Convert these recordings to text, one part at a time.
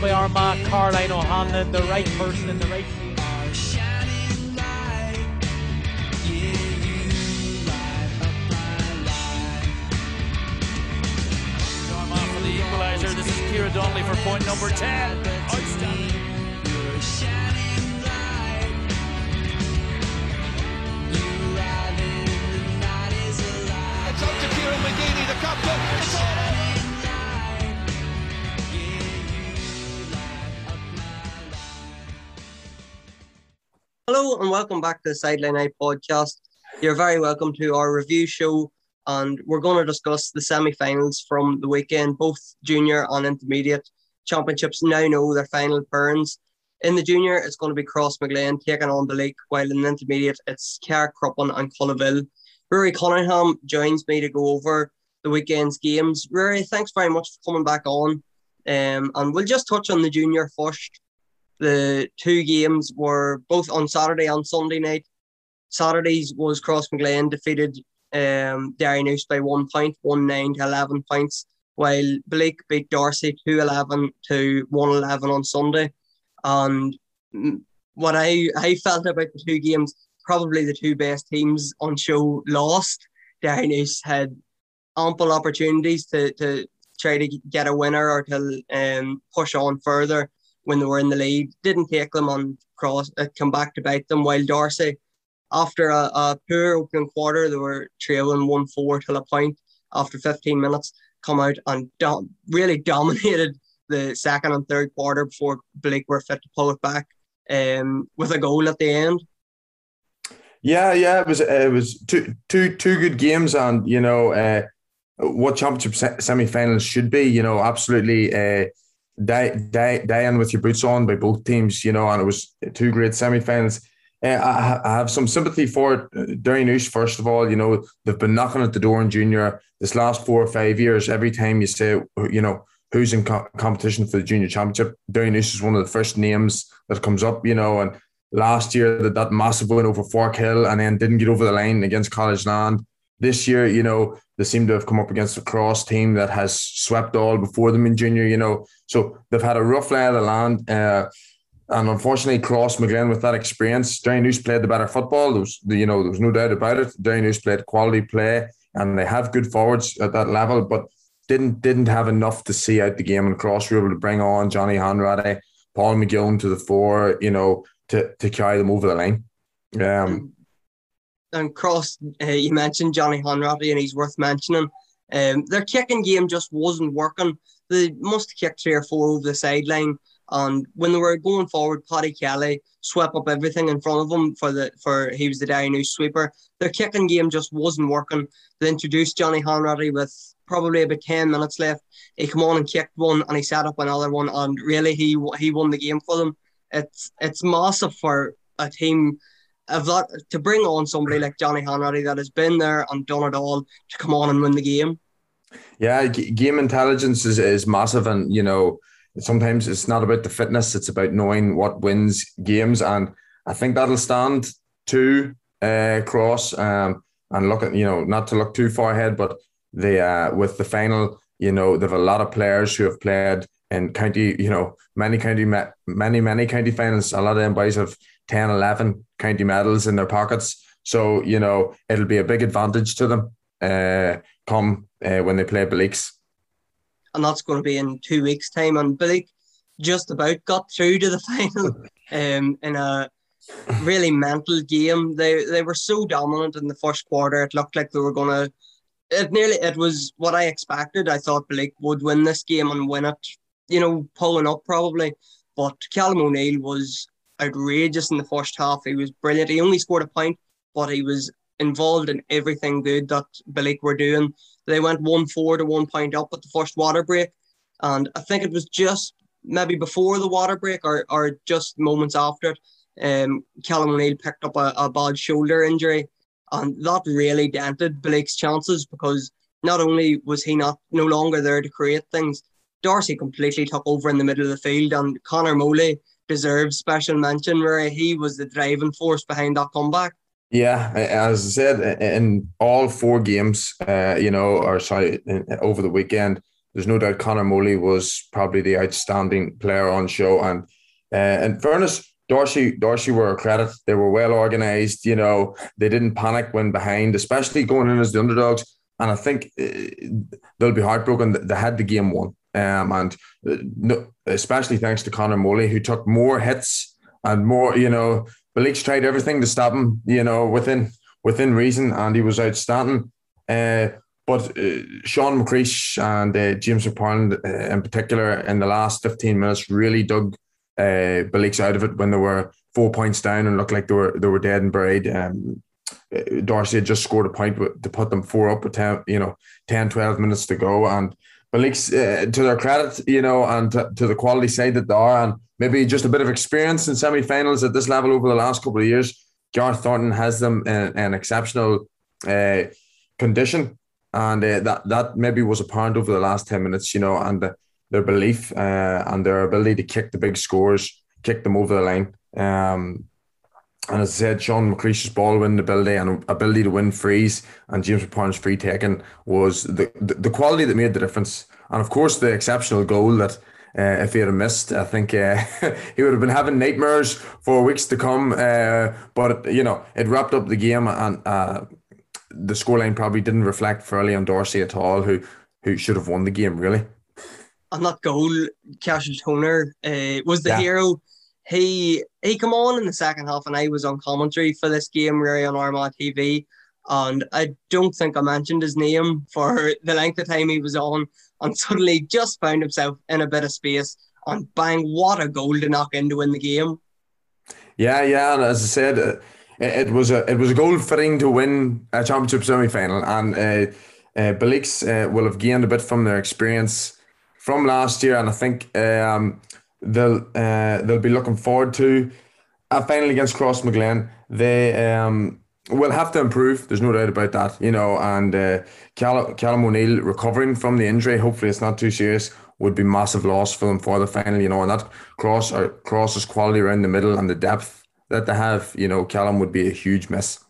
done by our man Caroline O'Hanlon, the right person in the right place. for the equaliser. This is Kira Donnelly for point number 10. It's up to Kieran McGeady, the captain. Hello and welcome back to the Sideline Eye podcast. You're very welcome to our review show, and we're going to discuss the semi-finals from the weekend. Both junior and intermediate championships now know their final pairings. In the junior, it's going to be Crossmaglen taking on the Lake, while in the intermediate, it's Carrickcruppen and Cullaville. Ruairi Cunningham joins me to go over the weekend's games. Ruairi, thanks very much for coming back on. Um, and we'll just touch on the junior first. The two games were both on Saturday and Sunday night. Saturday's was Crossmaglen defeated um, Derrynoose by one point, one nine to eleven points, while Belleek beat Dorsey two eleven to one eleven on Sunday. And what I I felt about the two games, probably the two best teams on show lost. Derrynoose had ample opportunities to to try to get a winner or to um, push on further when they were in the lead. Didn't take them on cross, uh, come back to bite them. While Dorsey, after a, a poor opening quarter, they were trailing one four till a point. After fifteen minutes, come out and dom- really dominated the second and third quarter before Belleek were fit to pull it back um, with a goal at the end. Yeah, yeah, it was it was two two two good games, and you know uh, what championship se- semi-finals should be. You know, absolutely uh, die, die, dying with your boots on by both teams. You know, and it was two great semi-finals. Uh, I, I have some sympathy for it. Derrynoose, first of all, you know they've been knocking at the door in junior this last four or five years. Every time you say, you know, who's in co- competition for the junior championship, Derrynoose is one of the first names that comes up. You know, and last year that that massive win over Forkhill and then didn't get over the line against Collegeland. This year, you know, they seem to have come up against a cross team that has swept all before them in junior, you know. So they've had a rough lay of the land. Uh, and unfortunately, Crossmaglen with that experience, Derrynoose played the better football. There was, you know, there was no doubt about it. Derrynoose played quality play, and they have good forwards at that level, but didn't didn't have enough to see out the game. And Cross were able to bring on Johnny Hanratty, Paul McGill to the fore, you know, to to carry them over the line. Um, and Cross, uh, you mentioned Johnny Hanratty, and he's worth mentioning. Um, their kicking game just wasn't working. They must kicked three or four over the sideline, and when they were going forward, Paddy Kelly swept up everything in front of him for the for he was the Derrynoose sweeper. Their kicking game just wasn't working. They introduced Johnny Hanratty with probably about ten minutes left. He come on and kicked one, and he set up another one, and really he he won the game for them. It's it's massive for a team that to bring on somebody like Johnny Hanratty that has been there and done it all to come on and win the game. Yeah, g- game intelligence is, is massive, and you know sometimes it's not about the fitness; it's about knowing what wins games, and I think that'll stand to uh, Cross. Um, and look at you know not to look too far ahead, but the uh, with the final, you know they've a lot of players who have played in county, you know many county many many county finals. A lot of them boys have 10, 11 county medals in their pockets. So, you know, it'll be a big advantage to them uh, come uh, when they play Belleeks. And that's going to be in two weeks' time. And Belleek just about got through to the final um, in a really mental game. They they were so dominant in the first quarter. It looked like they were going to. It nearly it was what I expected. I thought Belleek would win this game and win it. You know, pulling up probably. But Callum O'Neill was outrageous in the first half. He was brilliant. He only scored a point, but he was involved in everything good that Belleek were doing. They went 1 4 to one point up at the first water break. And I think it was just maybe before the water break or, or just moments after it. Um, Callum O'Neill picked up a, a bad shoulder injury, and that really dented Belleek's chances because not only was he not no longer there to create things, Dorsey completely took over in the middle of the field, and Connor Moley deserves special mention where he was the driving force behind that comeback. Yeah, as I said, in all four games, uh, you know, or sorry, over the weekend, there's no doubt Connor Moley was probably the outstanding player on show. And uh, in fairness, Dorsey Dorsey were a credit. They were well organised. You know, they didn't panic when behind, especially going in as the underdogs. And I think uh, they'll be heartbroken. They had the game won, um, and uh, especially thanks to Connor Moley, who took more hits and more. You know, Belleeks tried everything to stop him. You know, within within reason, and he was outstanding. Uh, but uh, Sean McCreesh and uh, James McParland, uh, in particular, in the last 15 minutes, really dug uh, Belleeks out of it when they were four points down and looked like they were they were dead and buried. Um, uh, Dorsey had just scored a point to put them four up with 10, you know, 10, 12 minutes to go. And Belleeks, uh, to their credit, you know, and to, to, the quality side that they are, and maybe just a bit of experience in semi finals at this level over the last couple of years, Gareth Thornton has them in, an exceptional uh, condition and uh, that that maybe was apparent over the last ten minutes, you know, and the, their belief uh, and their ability to kick the big scores, kick them over the line. Um, and as I said, Sean McCreesh's ball winning ability and ability to win frees and James McParland's free taking was the, the, the quality that made the difference. And of course, the exceptional goal that uh, if he had missed, I think uh, he would have been having nightmares for weeks to come. Uh, but you know, it wrapped up the game, and uh, the scoreline probably didn't reflect fairly on Dorsey at all, who who should have won the game really. And that goal, Cashel Toner uh, was the yeah. hero. He he come on in the second half, and I was on commentary for this game, really on Armagh TV, and I don't think I mentioned his name for the length of time he was on, and suddenly just found himself in a bit of space, and bang, what a goal to knock in to win the game. Yeah, yeah, and as I said. Uh, it, was a it was a goal fitting to win a championship semi final, and uh, uh, Belleeks uh, will have gained a bit from their experience from last year, and I think um, they'll uh, they'll be looking forward to a final against Crossmaglen. They um, will have to improve. There's no doubt about that, you know. And uh, Callum, Callum O'Neill recovering from the injury, hopefully it's not too serious, would be massive loss for them for the final, you know. And that cross or crosses quality around the middle and the depth that they have, you know, Callum would be a huge miss.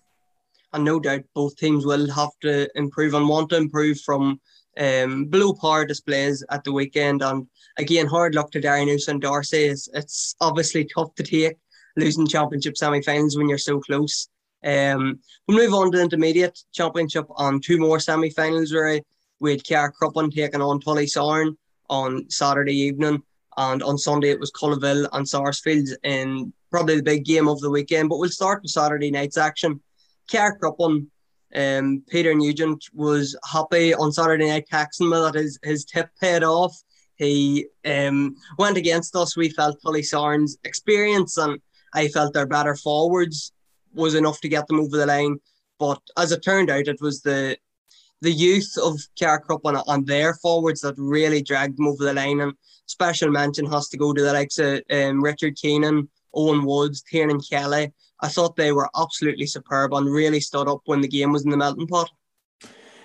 And no doubt both teams will have to improve and want to improve from um, below power displays at the weekend. And again, hard luck to Derrynoosa and Dorsey. It's, it's obviously tough to take losing championship semi-finals when you're so close. Um, we'll move on to the intermediate championship on two more semi-finals. Where we had Carrickcruppen taking on Tullysaran on Saturday evening, and on Sunday it was Cullaville and Sarsfields in probably the big game of the weekend. But we'll start with Saturday night's action. Carrickcruppen, um, Peter Nugent was happy on Saturday night me that his, his tip paid off. He um, went against us. We felt Tullysaran's experience and I felt their better forwards was enough to get them over the line. But as it turned out, it was the the youth of Carrickcruppen and their forwards that really dragged them over the line. And special mention has to go to the likes of um, Richard Keenan, Owen Woods, Tiernan Kelly. I thought they were absolutely superb and really stood up when the game was in the melting pot.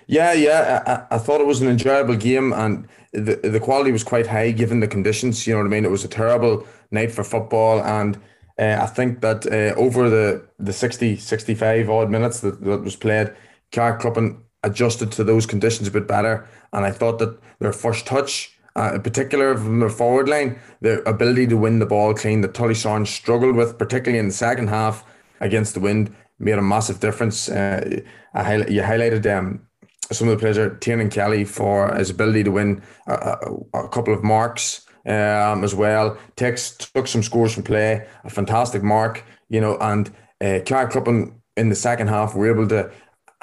Yeah, yeah, I, I thought it was an enjoyable game and the the quality was quite high given the conditions. You know what I mean? It was a terrible night for football, and uh, I think that uh, over the the 60, 65 odd minutes that, that was played, Carrickcruppen adjusted to those conditions a bit better, and I thought that their first touch uh, in particular from the forward line, the ability to win the ball clean that Tullysaran struggled with, particularly in the second half against the wind, made a massive difference. Uh, I you highlighted um, some of the players, Tiernan Kelly, for his ability to win a, a, a couple of marks um, as well. Takes took some scores from play, a fantastic mark, you know, and uh, Carrickcruppen in the second half were able to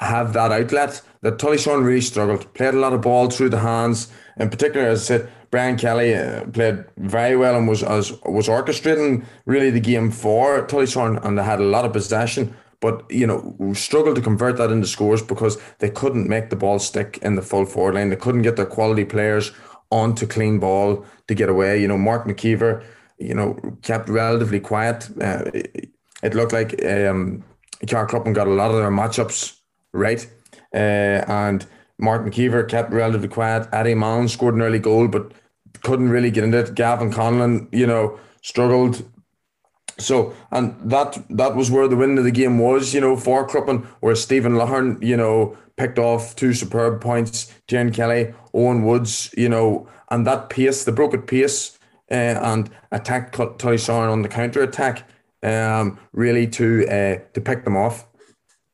have that outlet that Tullysaran really struggled. Played a lot of ball through the hands. In particular, as I said, Brian Kelly uh, played very well and was as was orchestrating really the game for Tullysaran, and they had a lot of possession. But you know, struggled to convert that into scores because they couldn't make the ball stick in the full forward line. They couldn't get their quality players onto clean ball to get away. You know, Mark McKeever, you know, kept relatively quiet. Uh, it, looked like um, Carrickcruppen got a lot of their matchups right? Uh, and Mark McKeever kept relatively quiet. Eddie Mallon scored an early goal, but couldn't really get into it. Gavin Conlon, you know, struggled so and that that was where the win of the game was, you know, for Cruppen, where Stephen Lahern, you know, picked off two superb points, Kieran Kelly, Owen Woods, you know, and that pace, the broken pace, uh, and attacked Tullysaran on the counter attack, um, really to uh, to pick them off.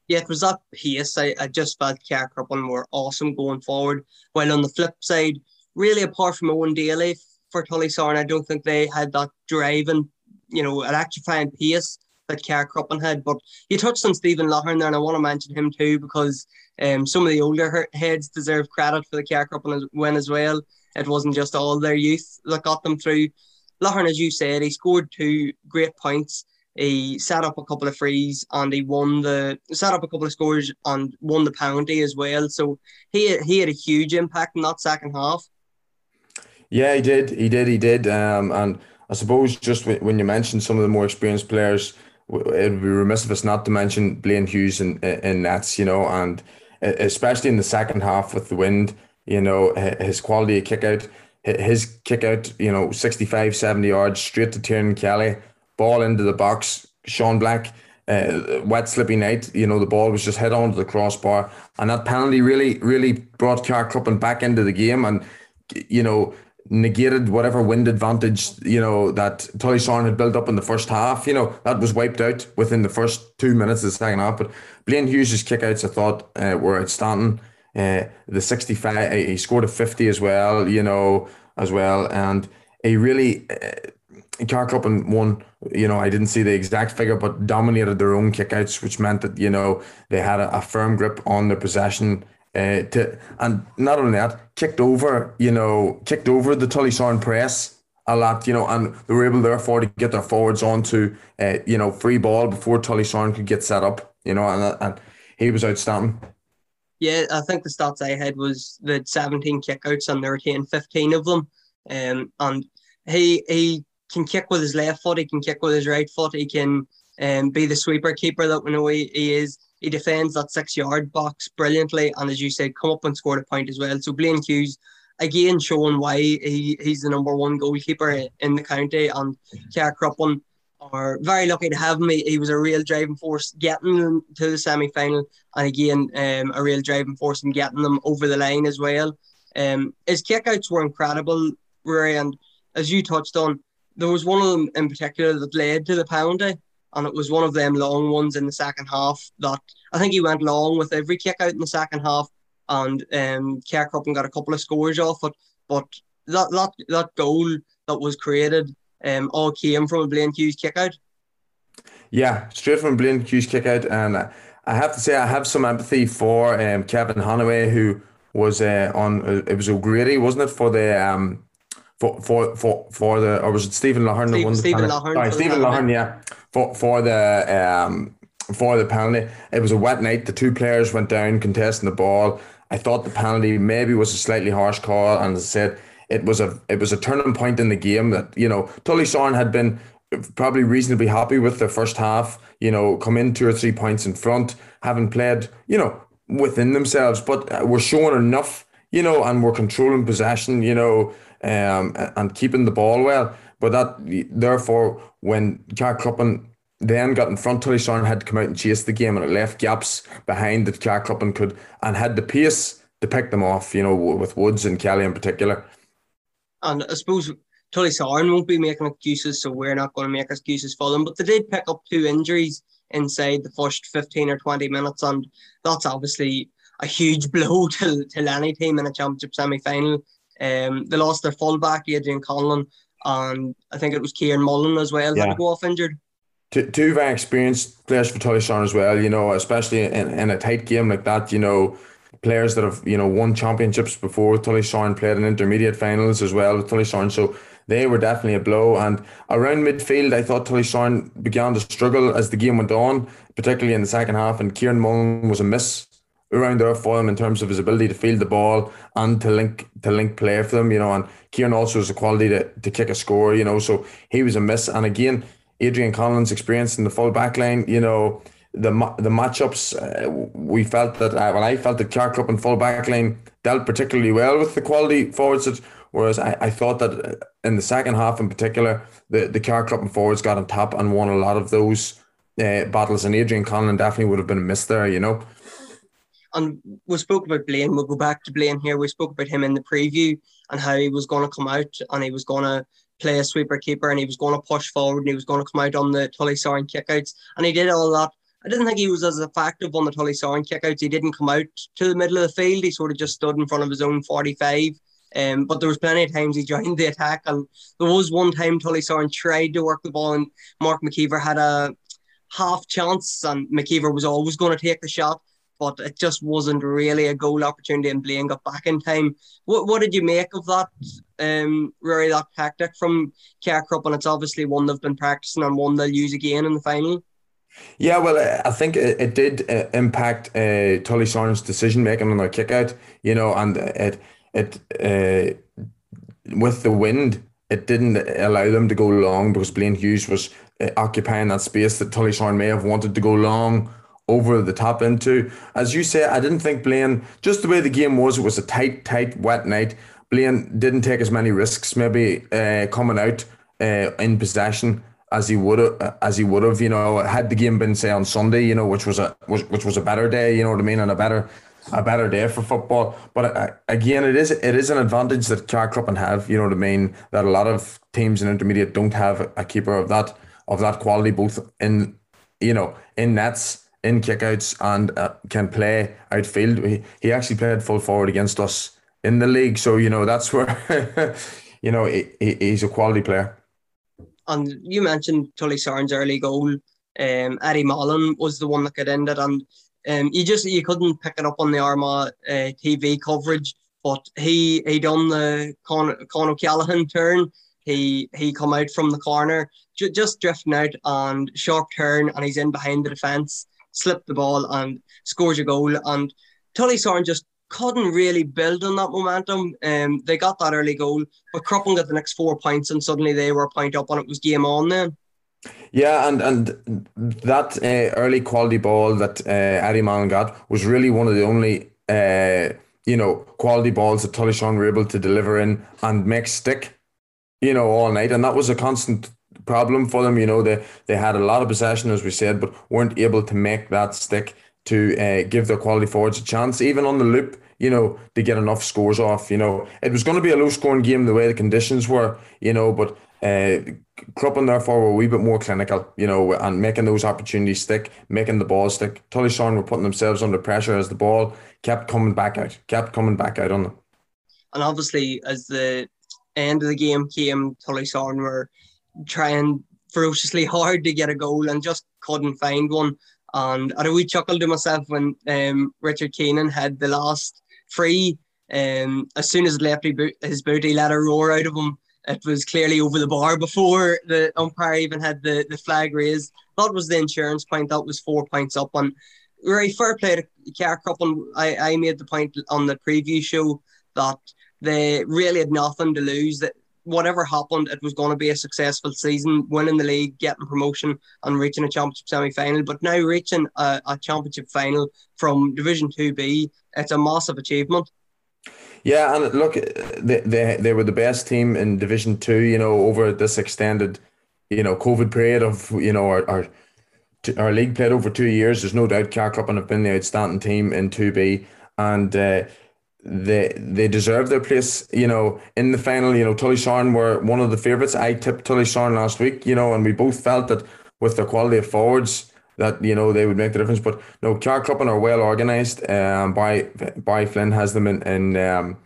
Yeah, it was that pace. I, I just felt Carrickcruppen were awesome going forward. While on the flip side, really apart from Owen Daly for Tullysaran, I don't think they had that driving you know, electrifying pace that Carrickcruppen had. But you touched on Stephen Lahern there, and I want to mention him too because um, some of the older heads deserve credit for the Carrickcruppen win as well. It wasn't just all their youth that got them through. Lahern, as you said, he scored two great points. He set up a couple of frees and he won the set up a couple of scores and won the penalty as well. So he he had a huge impact in that second half. Yeah, he did. He did. He did. Um, and I suppose just when you mentioned some of the more experienced players, it would be remiss of us not to mention Blaine Hughes in, in nets, you know, and especially in the second half with the wind, you know, his quality of kick out, his kick out, you know, 65, 70 yards straight to Tiernan Kelly, ball into the box, Sean Black. Uh, wet slippy night, you know, the ball was just hit onto the crossbar, and that penalty really, really brought Carrickcruppen back into the game. And you know, negated whatever wind advantage you know that Tullysaran had built up in the first half. You know that was wiped out within the first two minutes of the second half. But Blaine Hughes' kickouts, I thought, uh, were outstanding. Uh, the sixty-five, he scored a fifty as well. You know as well, and he really. Uh, Carrickcruppen won, you know, I didn't see the exact figure, but dominated their own kickouts, which meant that, you know, they had a, a firm grip on their possession uh, to and not only that, kicked over, you know, kicked over the Tullysaran press a lot, you know, and they were able therefore to get their forwards onto, uh, you know, free ball before Tullysaran could get set up, you know, and and he was outstanding. Yeah, I think the stats I had was the 17 kickouts and they retained 15 of them. Um, and he he can kick with his left foot, he can kick with his right foot, he can um, be the sweeper keeper that we know he, he is. He defends that six yard box brilliantly, and as you said, come up and scored a point as well. So Blaine Hughes again showing why he, he's the number one goalkeeper in the county, and Carrickcruppen are very lucky to have him. He, he, was a real driving force getting them to the semi final, and again um, a real driving force in getting them over the line as well. Um, his kickouts were incredible, Ruairi, and as you touched on, there was one of them in particular that led to the penalty and it was one of them long ones in the second half that I think he went long with every kick out in the second half, and um, Carrickcruppen got a couple of scores off it. But that that that goal that was created um, all came from a Blaine Hughes kick out. Yeah, straight from Blaine Hughes kick out, and I have to say I have some empathy for um, Kevin Hanaway who was uh, on. It was O'Grady, wasn't it, for the um, for for for for the or was it Stephen Lahern? Steve, Stephen Lahern. Sorry, Stephen Lahern. Yeah, for for the um for the penalty. It was a wet night. The two players went down contesting the ball. I thought the penalty maybe was a slightly harsh call, and as I said, it was a it was a turning point in the game that you know Tullysaran had been probably reasonably happy with the first half. You know, come in two or three points in front, having played you know within themselves, but uh, we're showing enough. You know, and we're controlling possession. You know, um, and keeping the ball well. But that therefore, when Carrickcruppen then got in front, Tullysaran had to come out and chase the game, and it left gaps behind that Carrickcruppen could and had the pace to pick them off. You know, with Woods and Kelly in particular. And I suppose Tullysaran won't be making excuses, so we're not going to make excuses for them. But they did pick up two injuries inside the first 15 or 20 minutes, and that's obviously a huge blow to, to any team in a championship semi final. Um, they lost their fullback, Adrian Conlon, and I think it was Kieran Mullen as well, yeah. had to go off injured. Two, two very experienced players for Tullysaran as well, you know, especially in, in a tight game like that, you know, players that have, you know, won championships before Tullysaran played in intermediate finals as well with Tullysaran. So they were definitely a blow. And around midfield, I thought Tullysaran began to struggle as the game went on, particularly in the second half. And Kieran Mullen was a miss around there for him in terms of his ability to field the ball and to link to link play for them, you know. And Kieran also has a quality to, to kick a score, you know. So he was a miss. And again, Adrian Conlon's experience in the full back line, you know, the the matchups, uh, we felt that, uh, well, I felt that Carrickcruppen full back line dealt particularly well with the quality forwards that Whereas I, I thought that uh, in the second half in particular, the, the and forwards got on top and won a lot of those uh, battles. And Adrian Conlon definitely would have been a miss there, you know. And we spoke about Blaine. We'll go back to Blaine here. We spoke about him in the preview and how he was going to come out and he was going to play a sweeper keeper and he was going to push forward and he was going to come out on the Tullysaran kickouts. And he did all that. I didn't think he was as effective on the Tullysaran kickouts. He didn't come out to the middle of the field. He sort of just stood in front of his own 45. Um, but there was plenty of times he joined the attack, and there was one time Tullysaran tried to work the ball, and Mark McKeever had a half chance, and McKeever was always going to take the shot, but it just wasn't really a goal opportunity, and Blaine got back in time. What what did you make of that, um, Ruairi, that tactic from Carrickcruppen? And it's obviously one they've been practicing and one they'll use again in the final. Yeah, well, I think it, it did uh, impact uh, Tullysaran's decision making on their kick out, you know, and it it uh, with the wind, it didn't allow them to go long because Blaine Hughes was uh, occupying that space that Tullysaran may have wanted to go long over the top into. As you say, I didn't think Blaine, just the way the game was, it was a tight, tight, wet night. Blaine didn't take as many risks, maybe uh, coming out uh, in possession as he would have, as he would have, you know, had the game been say on Sunday, you know, which was a which, which was a better day, you know what I mean, and a better a better day for football. But uh, again, it is it is an advantage that Carrickcruppen have, you know what I mean, that a lot of teams in intermediate don't have a keeper of that of that quality, both in you know in nets, in kickouts, and uh, can play outfield. He, he actually played full forward against us in the league, so you know that's where you know he, he's a quality player. And you mentioned Tullysaran's early goal. Um, Eddie Mullen was the one that got ended, and um, you just you couldn't pick it up on the Armagh uh, TV coverage. But he he done the Con, Con O'Callaghan turn. He he come out from the corner, ju- just drifting out and sharp turn, and he's in behind the defence, slipped the ball and scores a goal. And Tullysaran just couldn't really build on that momentum. Um, they got that early goal, but Cruppen got the next four points, and suddenly they were a point up, and it was game on then. Yeah, and and that uh, early quality ball that uh, Eddie Mullen got was really one of the only uh, you know quality balls that Tullysaran were able to deliver in and make stick, you know, all night, and that was a constant problem for them. You know, they they had a lot of possession, as we said, but weren't able to make that stick to uh, give their quality forwards a chance, even on the loop. You know, to get enough scores off. You know, it was going to be a low scoring game the way the conditions were. You know, but uh, Cruppen therefore were a wee bit more clinical, you know, and making those opportunities stick, making the ball stick. Tullysaran were putting themselves under pressure as the ball kept coming back out, kept coming back out on them. And obviously, as the end of the game came, Tullysaran were trying ferociously hard to get a goal and just couldn't find one. And I had a wee chuckle to myself when um, Richard Keenan had the last free. Um, as soon as left his boot, he let a roar out of him it was clearly over the bar before the umpire even had the, the flag raised. That was the insurance point. That was four points up. And very fair play to Carrickcruppen. I, I made the point on the preview show that they really had nothing to lose. That whatever happened, it was going to be a successful season, winning the league, getting promotion, and reaching a championship semi final. But now reaching a, a championship final from Division 2B, it's a massive achievement. Yeah, and look, they, they they were the best team in Division Two. You know, over this extended, you know, COVID period of you know our our, our league played over two years. There's no doubt Carrickcruppen have been the outstanding team in Two B, and uh, they they deserve their place. You know, in the final. You know, Tullysaran were one of the favourites. I tipped Tullysaran last week. You know, and we both felt that with the quality of forwards that you know they would make the difference. But no, Carrickcruppen are well organised. Um, by by Flynn has them in in, um,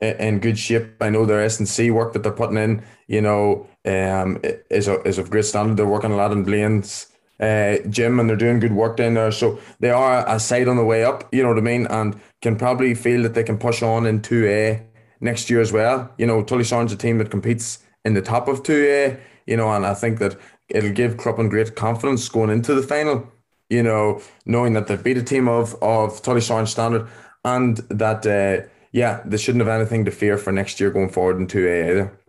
in good shape. I know their S and C work that they're putting in. You know, um, is a, is of great standard. They're working a lot in Blaine's uh, gym and they're doing good work down there. So they are a side on the way up. You know what I mean, and can probably feel that they can push on in two A next year as well. You know, Tullysaran's a team that competes in the top of two A. You know, and I think that it'll give Cruppen great confidence going into the final. You know, knowing that they've beat a team of of Tullysaran standard, and that uh, yeah, they shouldn't have anything to fear for next year going forward in two A either.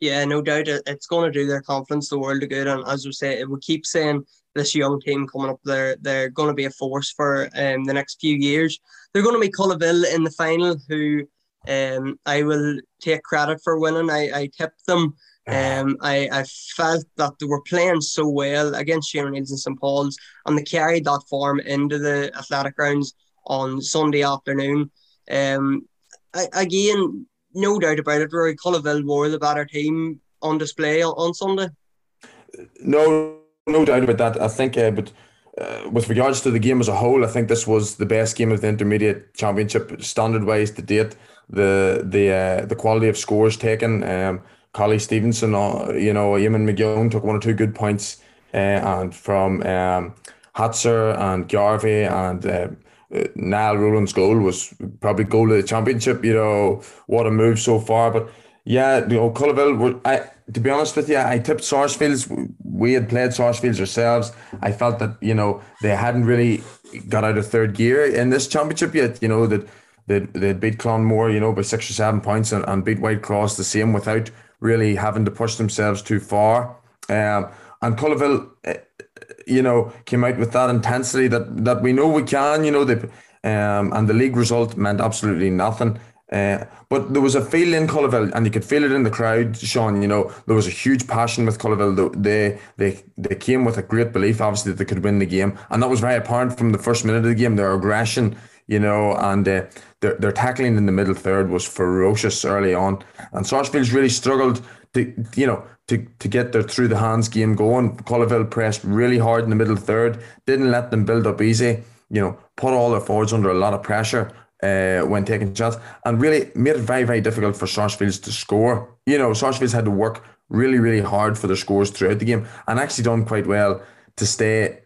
Yeah, no doubt it's going to do their confidence the world of good. And as we say, we keep saying this young team coming up, they're they're going to be a force for um, the next few years. They're going to be Cullaville in the final, who Um, I will take credit for winning. I, I tipped them. Um, I, I felt that they were playing so well against Shane O'Neill's and St Paul's, and they carried that form into the athletic grounds on Sunday afternoon. Um, I, again, no doubt about it, Ruairi Cullaville wore the better team on display on, Sunday. No, no doubt about that. I think, uh, but uh, with regards to the game as a whole, I think this was the best game of the intermediate championship standard wise to date. The the uh, the quality of scores taken. Um, Collie Stevenson, uh, you know, Eamon McGowan took one or two good points, uh, and from um, Hatzer and Garvey and uh, Niall Rowland's goal was probably goal of the championship. You know, what a move so far. But yeah, you know, Cullaville, I to be honest with you, I tipped Sarsfields. We had played Sarsfields ourselves. I felt that you know they hadn't really got out of third gear in this championship yet. You know that they they beat Clonmore, you know, by six or seven points and, and beat Whitecross the same without really having to push themselves too far. Um, and Cullaville, eh, you know, came out with that intensity that that we know we can. You know, they um, and the league result meant absolutely nothing. Uh, but there was a feel in Cullaville, and you could feel it in the crowd, Sean. You know, there was a huge passion with Cullaville. They they they came with a great belief, obviously, that they could win the game, and that was very apparent from the first minute of the game. Their aggression, you know, and uh, their their tackling in the middle third was ferocious early on, and Sarsfields really struggled to you know to to get their through the hands game going. Cullaville pressed really hard in the middle third, didn't let them build up easy. You know, put all their forwards under a lot of pressure uh, when taking shots, and really made it very very difficult for Sarsfields to score. You know, Sarsfields had to work really really hard for their scores throughout the game, and actually done quite well to stay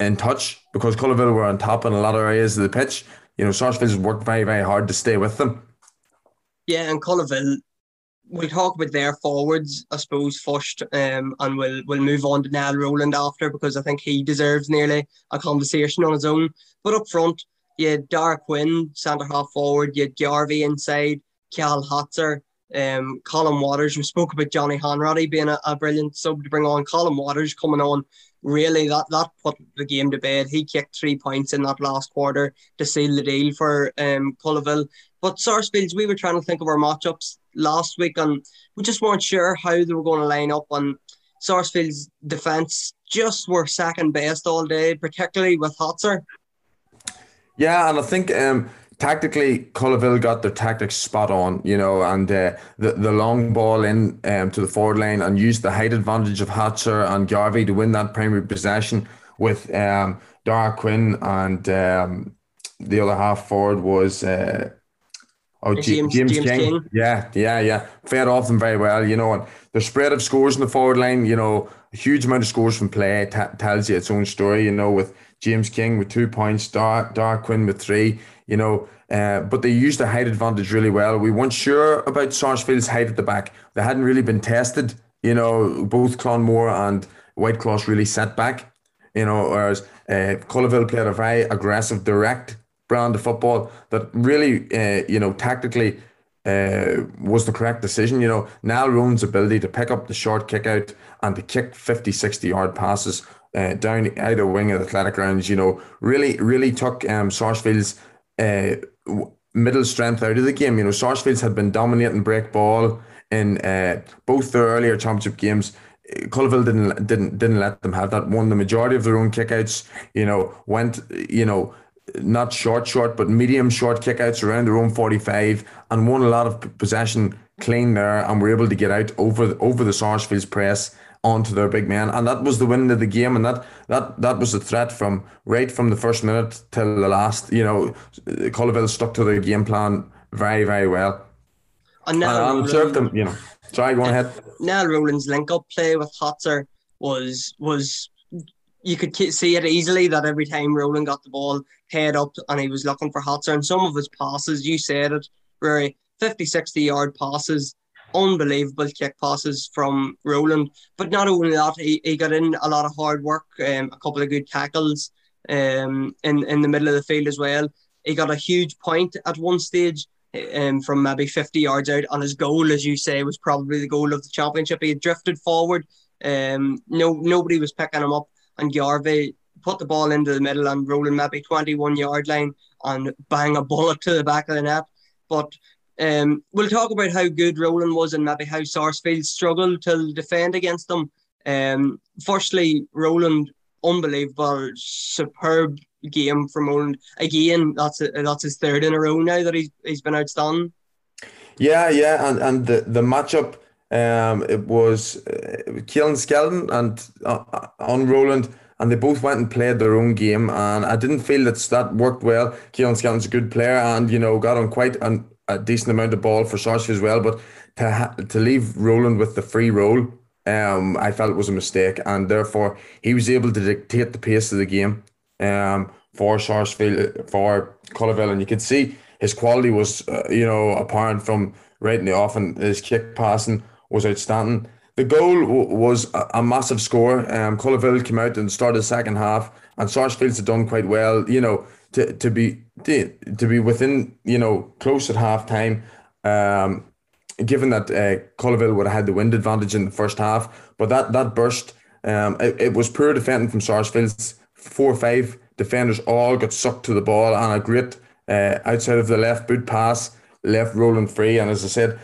in touch because Cullaville were on top in a lot of areas of the pitch. You know, Sarsfields worked very very hard to stay with them. Yeah, and Cullaville we'll talk about their forwards, I suppose, first, um, and we'll we'll move on to Niall Rowland after because I think he deserves nearly a conversation on his own. But up front, you had Dara Quinn, centre half forward, you had Garvey inside, Cal Hatzer, um, Colin Waters. We spoke about Johnny Hanratty being a, a brilliant sub to bring on. Colin Waters coming on, really that that put the game to bed. He kicked three points in that last quarter to seal the deal for um Cullaville. But Sarsfields, we were trying to think of our matchups last week and we just weren't sure how they were going to line up and Sarsfield's defence just were second best all day, particularly with Hatzer. Yeah, and I think um, tactically, Cullaville got their tactics spot on, you know, and uh, the the long ball in um, to the forward line and used the height advantage of Hatcher and Garvey to win that primary possession with um, Dara Quinn and um, the other half forward was. Uh, Oh, James, James, James King. King. Yeah, yeah, yeah. Fed off them very well, you know. And the spread of scores in the forward line, you know, a huge amount of scores from play t- tells you its own story, you know, with James King with two points, Dar, Dar Quinn with three, you know. Uh, but they used the height advantage really well. We weren't sure about Sarsfield's height at the back. They hadn't really been tested, you know, both Clonmore and Whitecross really set back, you know, whereas uh, Cullaville played a very aggressive, direct brand of football that really, uh, you know, tactically uh, was the correct decision. You know, Niall Rowland's ability to pick up the short kick out and to kick 50, 60 yard passes uh, down either wing of the athletic grounds, you know, really, really took um, Sarsfield's uh, middle strength out of the game. You know, Sarsfields had been dominating break ball in uh, both their earlier championship games. Cullaville didn't didn't didn't let them have that. Won the majority of their own kickouts. You know, went you know not short, short, but medium short kickouts around their own 45 and won a lot of possession clean there and were able to get out over over the Sarsfields press onto their big man, And that was the win of the game and that that that was the threat from right from the first minute till the last. You know, Cullaville stuck to their game plan very, very well. And now and served them, you know. Sorry, go ahead. Now Rowland's link up play with Hatzer was was you could see it easily that every time Rowland got the ball head up and he was looking for Hatzer and some of his passes, you said it, very 50, 60 yard passes, unbelievable kick passes from Rowland. But not only that, he, he got in a lot of hard work, um, a couple of good tackles um, in, in the middle of the field as well. He got a huge point at one stage um, from maybe 50 yards out, and his goal, as you say, was probably the goal of the championship. He drifted forward. Um, no, nobody was picking him up and Garvey put the ball into the middle and rolling maybe 21 yard line and bang a bullet to the back of the net. But Um, we'll talk about how good Rowland was and maybe how Sarsfield struggled to defend against them. Um, firstly, Rowland, unbelievable, superb game from Rowland. Again, that's a, that's his third in a row now that he's he's been outstanding. Yeah, yeah, and and the the matchup, um, it was uh, Keelan Skelton and uh, on Rowland and they both went and played their own game. And I didn't feel that that worked well. Keelan Skelton's a good player and, you know, got on quite an, a decent amount of ball for Sarsfield as well. But to, ha- to leave Rowland with the free role, um, I felt was a mistake. And therefore, he was able to dictate the pace of the game um, for Sarsfield, for Cullaville. And you could see his quality was, uh, you know, apparent from right in the off, and his kick passing was outstanding. The goal w- was a, a, massive score. Um, Cullaville came out and started the second half, and Sarsfields had done quite well. You know, to to be to, to be within you know close at half time. Um, given that uh, Cullaville would have had the wind advantage in the first half, but that that burst. Um, it, it was poor defending from Sarsfields. Four or five defenders all got sucked to the ball, and a great uh, outside of the left boot pass left Rowland free. And as I said,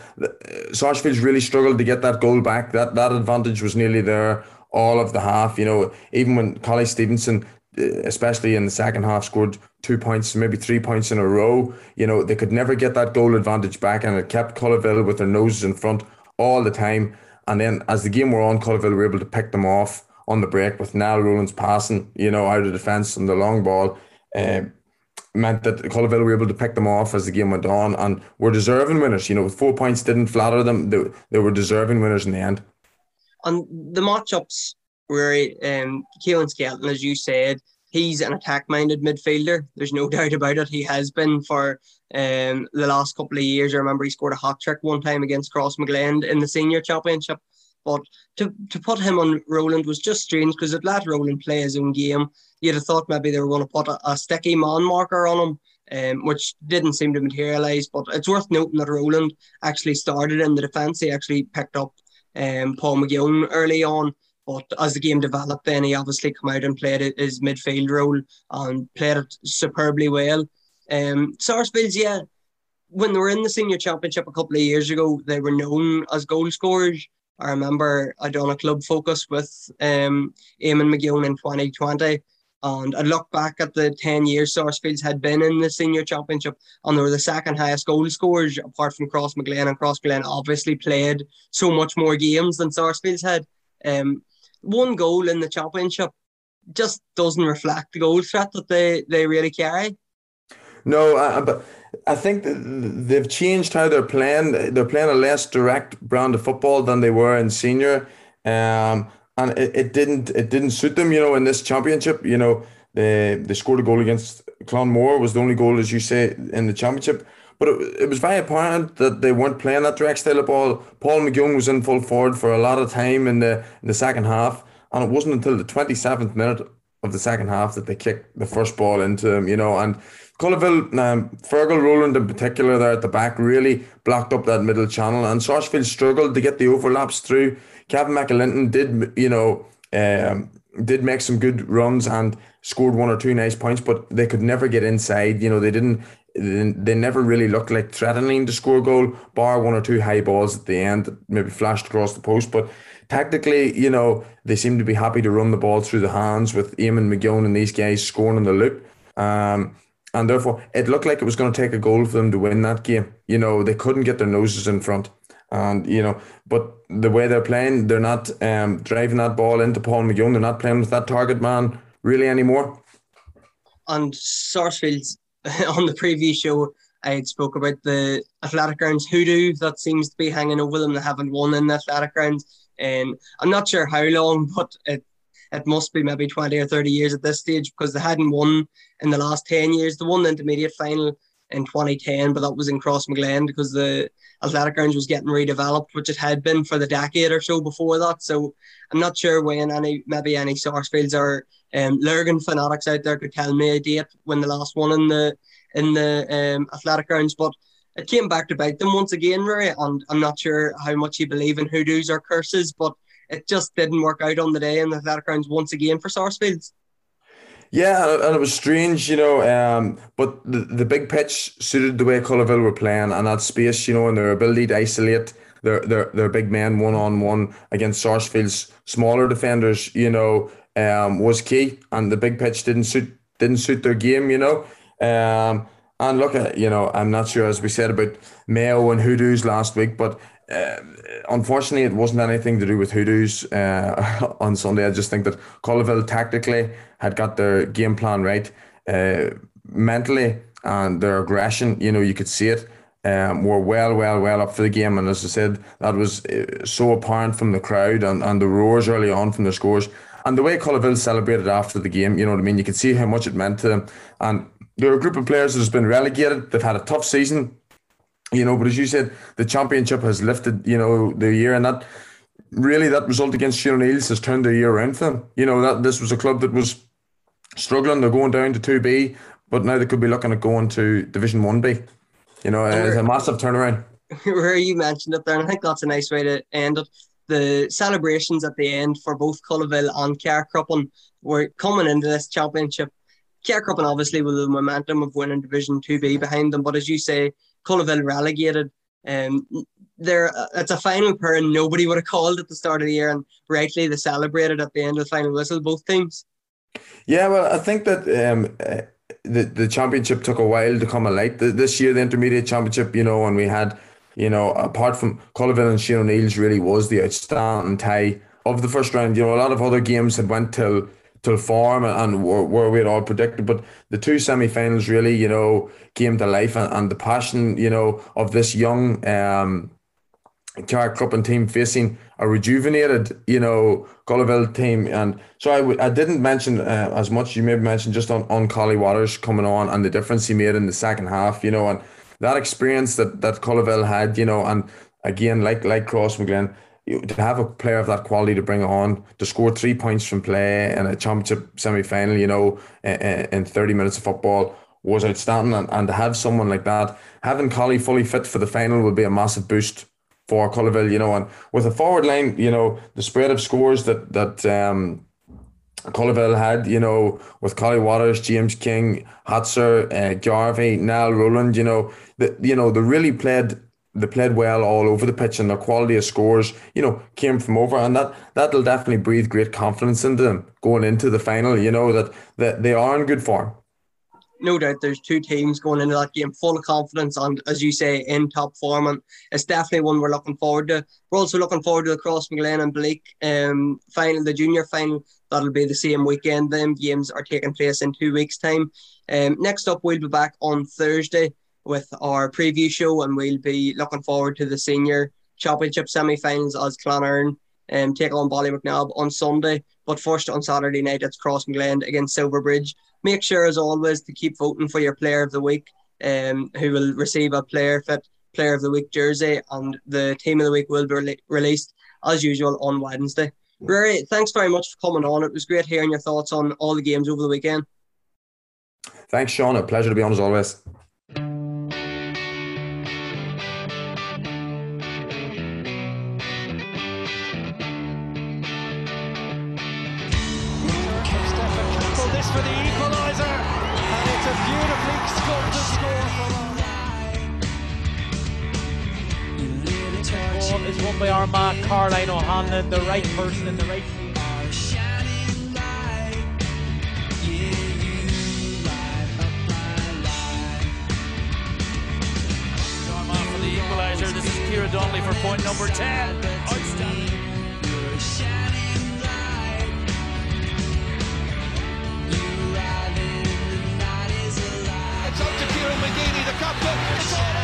Sarsfields really struggled to get that goal back. That that advantage was nearly there all of the half. You know, even when Collie Stevenson, uh, especially in the second half, scored two points, maybe three points in a row. You know, they could never get that goal advantage back, and it kept Cullaville with their noses in front all the time. And then as the game wore on, Cullaville were able to pick them off on the break with Niall Rowlands passing, you know, out of defence and the long ball. Um, meant that Cullaville were able to pick them off as the game went on and were deserving winners. You know, four points didn't flatter them. They, they were deserving winners in the end. And the matchups were um, Keelan Skelton, as you said, he's an attack-minded midfielder. There's no doubt about it. He has been for um, the last couple of years. I remember he scored a hat trick one time against Cross Crossmaglen in the senior championship. But to, to put him on Rowland was just strange because it let Rowland play his own game you'd have thought maybe they were going to put a, a sticky man marker on him, um, which didn't seem to materialise. But it's worth noting that Rowland actually started in the defence. He actually picked up um, Paul McGowan early on. But as the game developed, then he obviously came out and played his midfield role and played it superbly well. Um, Sarsfields, yeah, when they were in the senior championship a couple of years ago, they were known as goal scorers. I remember I done a club focus with um, Eamon McGowan in 2020, and I look back at the 10 years Sarsfields had been in the senior championship, and they were the second highest goal scorers apart from Crossmaglen. And Crossmaglen obviously played so much more games than Sarsfields had. Um, one goal in the championship just doesn't reflect the goal threat that they, they really carry. No, uh, but I think they've changed how they're playing. They're playing a less direct brand of football than they were in senior. Um, and it, it didn't it didn't suit them. You know, in this championship, you know, they they scored a goal against Clonmore was the only goal, as you say, in the championship. But it, it was very apparent that they weren't playing that direct style of ball. Paul McGowan was in full forward for a lot of time in the in the second half, and it wasn't until the twenty seventh minute of the second half that they kicked the first ball into him. You know, and Cullaville, um, Fergal Rowland in particular, there at the back, really blocked up that middle channel, and Sarsfield struggled to get the overlaps through. Kevin McAlinton did, you know, um, did make some good runs and scored one or two nice points, but they could never get inside. You know, they didn't. They never really looked like threatening to score a goal, bar one or two high balls at the end, maybe flashed across the post. But tactically, you know, they seem to be happy to run the ball through the hands with Eamon McGowan and these guys scoring in the loop. Um, and therefore, it looked like it was going to take a goal for them to win that game. You know, they couldn't get their noses in front. And, you know, but the way they're playing, they're not um, driving that ball into Paul McGowan. They're not playing with that target man really anymore. And Sarsfields, on the previous show, I had spoke about the athletic grounds hoodoo that seems to be hanging over them. They haven't won in the athletic grounds. And I'm not sure how long, but it it must be maybe 20 or 30 years at this stage because they hadn't won in the last 10 years. The intermediate final in 2010, but that was in Crossmaglen because the athletic grounds was getting redeveloped, which it had been for the decade or so before that. So I'm not sure when any maybe any Sarsfields or um, Lurgan fanatics out there could tell me a date when the last one in the in the um, athletic grounds, but it came back to bite them once again, Rory. And I'm not sure how much you believe in hoodoos or curses, but it just didn't work out on the day in the athletic grounds once again for Sarsfields. Yeah, and it was strange, you know. Um, but the, the big pitch suited the way Cullaville were playing, and that space, you know, and their ability to isolate their their, their big men one on one against Sarsfield's smaller defenders, you know, um, was key. And the big pitch didn't suit didn't suit their game, you know. Um, and look at you know, I'm not sure as we said about Mayo and Hoodoos last week, but uh, unfortunately, it wasn't anything to do with Hoodoos uh, on Sunday. I just think that Cullaville tactically had got their game plan right, uh, mentally and their aggression. You know, you could see it. Um, were well, well, well up for the game, and as I said, that was uh, so apparent from the crowd and, and the roars early on from the scores, and the way Cullaville celebrated after the game. You know what I mean? You could see how much it meant to them, and they're a group of players that has been relegated. They've had a tough season you know, but as you said, the championship has lifted, you know, the year and that really that result against Shane O'Neill's has turned the year around for them. You know, that this was a club that was struggling, they're going down to two B, but now they could be looking at going to Division One B. You know, it's a massive turnaround. Where you mentioned it there, and I think that's a nice way to end it. The celebrations at the end for both Cullaville and Carrickcruppen were coming into this championship. Carrickcruppen obviously with the momentum of winning Division 2B behind them, but as you say, Cullaville relegated. Um, there, it's a final pair and nobody would have called at the start of the year, and rightly they celebrated at the end of the final whistle. Both teams. Yeah, well, I think that um, uh, the the championship took a while to come alight. This year, the intermediate championship, you know, and we had, you know, apart from Cullaville and Shane O'Neill's, really was the outstanding tie of the first round. You know, a lot of other games had went till to form and where we had all predicted. But the two semi-finals really, you know, came to life and, and the passion, you know, of this young um, Carrickcruppen team facing a rejuvenated, you know, Cullaville team. And so I didn't mention uh, as much. You maybe mentioned just on, on Collie Waters coming on and the difference he made in the second half, you know, and that experience that, that Cullaville had, you know, and again, like like Crossmaglen, to have a player of that quality to bring on to score three points from play in a championship semi final, you know, in, 30 minutes of football was outstanding. And, and to have someone like that, having Collie fully fit for the final would be a massive boost for Cullaville, you know. And with a forward line, you know, the spread of scores that, that, um, Cullaville had, you know, with Collie Waters, James King, Hatzer, uh, Garvey, Niall Rowland, you know, the, you know, they really played they played well all over the pitch and their quality of scores, you know, came from over and that that'll definitely breathe great confidence into them going into the final, you know, that, that they are in good form. No doubt there's two teams going into that game full of confidence and as you say in top form and it's definitely one we're looking forward to. We're also looking forward to the Crossmaglen and Belleek um final, the junior final. That'll be the same weekend. Them games are taking place in two weeks' time. Um next up we'll be back on Thursday with our preview show, and we'll be looking forward to the senior championship semi-finals as Clonard um, take on Ballymacnab on Sunday. But first on Saturday night, it's Crossmaglen against Silverbridge. Make sure, as always, to keep voting for your player of the week, um, who will receive a player fit player of the week jersey, and the team of the week will be re- released as usual on Wednesday. Ruairi, thanks very much for coming on. It was great hearing your thoughts on all the games over the weekend. Thanks, Sean. A pleasure to be on as always. on the, the right person and the right thing I'm off for the equalizer. This is Kira Donnelly for point number 10. It's up to Kieran McGeady, the captain.